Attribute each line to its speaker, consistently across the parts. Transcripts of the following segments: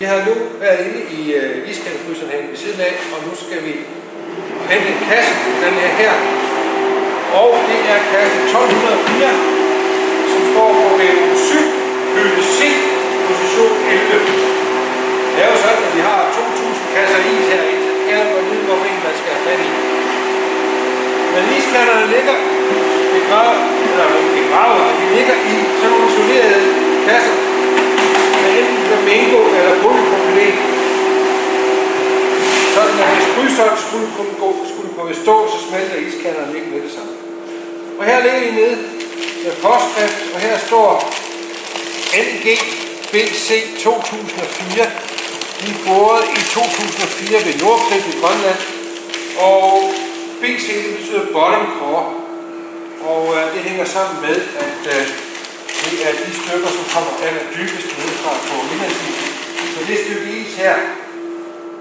Speaker 1: Vi har nu været inde i øh, iskandefryseren her ved siden af, og nu skal vi hente en kasse. Den er her. Og det er kasse 1204, som står på en 7, hylde C, position 11. Det er jo sådan, at vi har to kasser is herinde, så det kan jo vide, hvor en man skal have fat i. Men iskanderne ligger begravet, eller begravet, de ligger i sådan nogle isolerede kasser med enten flamingo eller polypropylen. Sådan folk skulle, kunne gå, skulle gå i stå, så smelter iskanderne ikke med det samme. Og her ligger I nede med påskrift, og her står NG BC 2004. De er boret i 2004 ved Nordkrig i Grønland. Og BC det betyder bottom core. Og øh, det hænger sammen med, at øh, det er de stykker, som kommer aller dybest ned fra på. Så det stykke is her,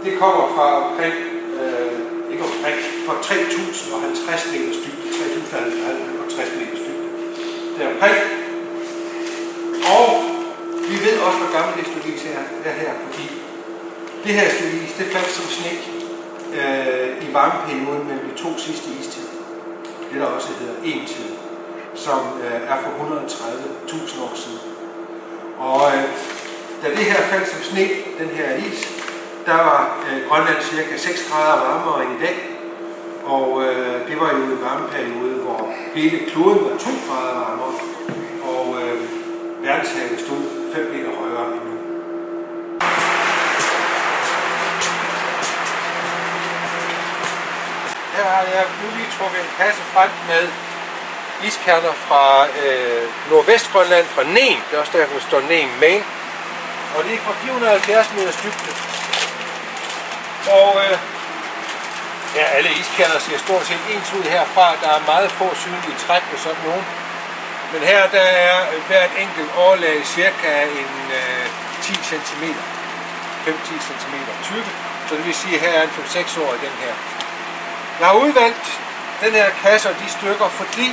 Speaker 1: det kommer fra omkring, øh, ikke omkring, fra 3050 meters dybde, 3050 meters dybde. Det er omkring. Og vi ved også, hvor gammel det studis er, er her, fordi det her studis, det faldt som sne øh, i varmeperioden mellem de to sidste istider. Det der også hedder en tid som øh, er for 130.000 år siden. Og øh, da det her faldt som sne, den her is, der var øh, Grønland cirka 6 grader varmere end i dag. Og øh, det var jo en varmeperiode, hvor hele kloden var 2 grader varmere, og øh, verdenshavet stod 5 meter højere end nu. Her har jeg nu lige trukket en kasse frem med iskerner fra øh, Nordvestgrønland, fra Nen. Det er også derfor, der står Nen Main. Og det er fra 470 meters dybde. Og øh, ja, alle iskaller ser stort set ens ud herfra. Der er meget få synlige træk på sådan nogen. Men her der er hvert enkelt overlag cirka en øh, 10 cm. 5-10 cm tykke. Så det vil sige, at her er en 5-6 år i den her. Jeg har udvalgt den her kasse og de stykker, fordi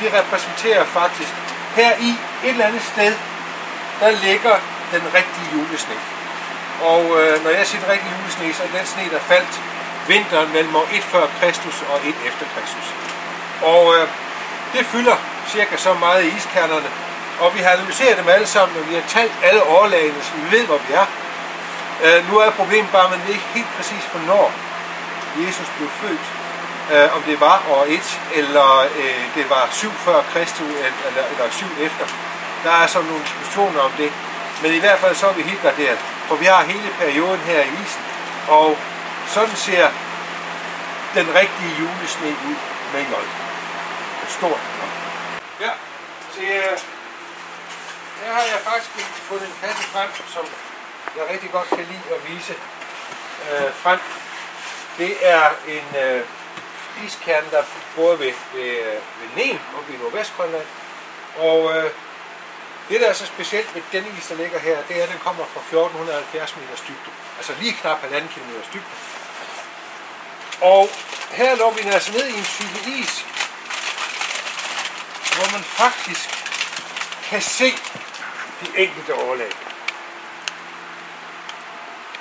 Speaker 1: de repræsenterer faktisk her i et eller andet sted, der ligger den rigtige julesne. Og øh, når jeg siger den rigtige julesne, så er den sne, der faldt vinteren mellem år 1 før Kristus og 1 efter Kristus. Og øh, det fylder cirka så meget i iskernerne, og vi har analyseret dem alle sammen, og vi har talt alle overlagene, så vi ved, hvor vi er. Øh, nu er problemet bare, at man ved ikke helt præcis, hvornår Jesus blev født øh, om det var år 1, eller øh, det var 7 før Kristus, eller, eller 7 efter. Der er så nogle diskussioner om det. Men i hvert fald så er vi helt garderet for vi har hele perioden her i isen. Og sådan ser den rigtige julesne ud med J. Stort J. Ja, så øh, her har jeg faktisk fundet en kasse frem, som jeg rigtig godt kan lide at vise øh, frem. Det er en øh, iskerne, der bor ved, ved, øh, ved Nen, oppe i Nordvestgrønland. Og øh, det, der er så specielt ved den is, der ligger her, det er, at den kommer fra 1470 meters dybde. Altså lige knap 1,5 km dybde. Og her lå vi altså ned i en type is, hvor man faktisk kan se de enkelte overlag.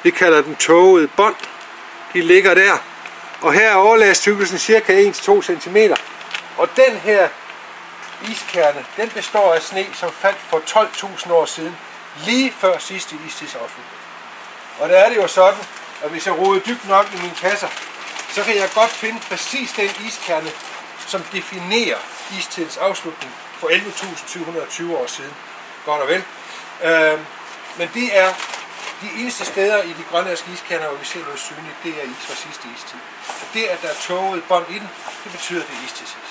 Speaker 1: Vi kalder den tågede bånd. De ligger der. Og her er overlagstykkelsen cirka 1-2 cm. Og den her iskerne, den består af sne, som faldt for 12.000 år siden, lige før sidste istids afslutning. Og der er det jo sådan, at hvis jeg roder dybt nok i mine kasser, så kan jeg godt finde præcis den iskerne, som definerer istidens afslutning for 11.720 år siden. Godt og vel. Øh, men det er de eneste steder i de grønlandske iskerner, hvor vi ser noget synligt, det er is fra sidste istid. Og det, at der er tåget bånd i den, det betyder, at det er istidsis.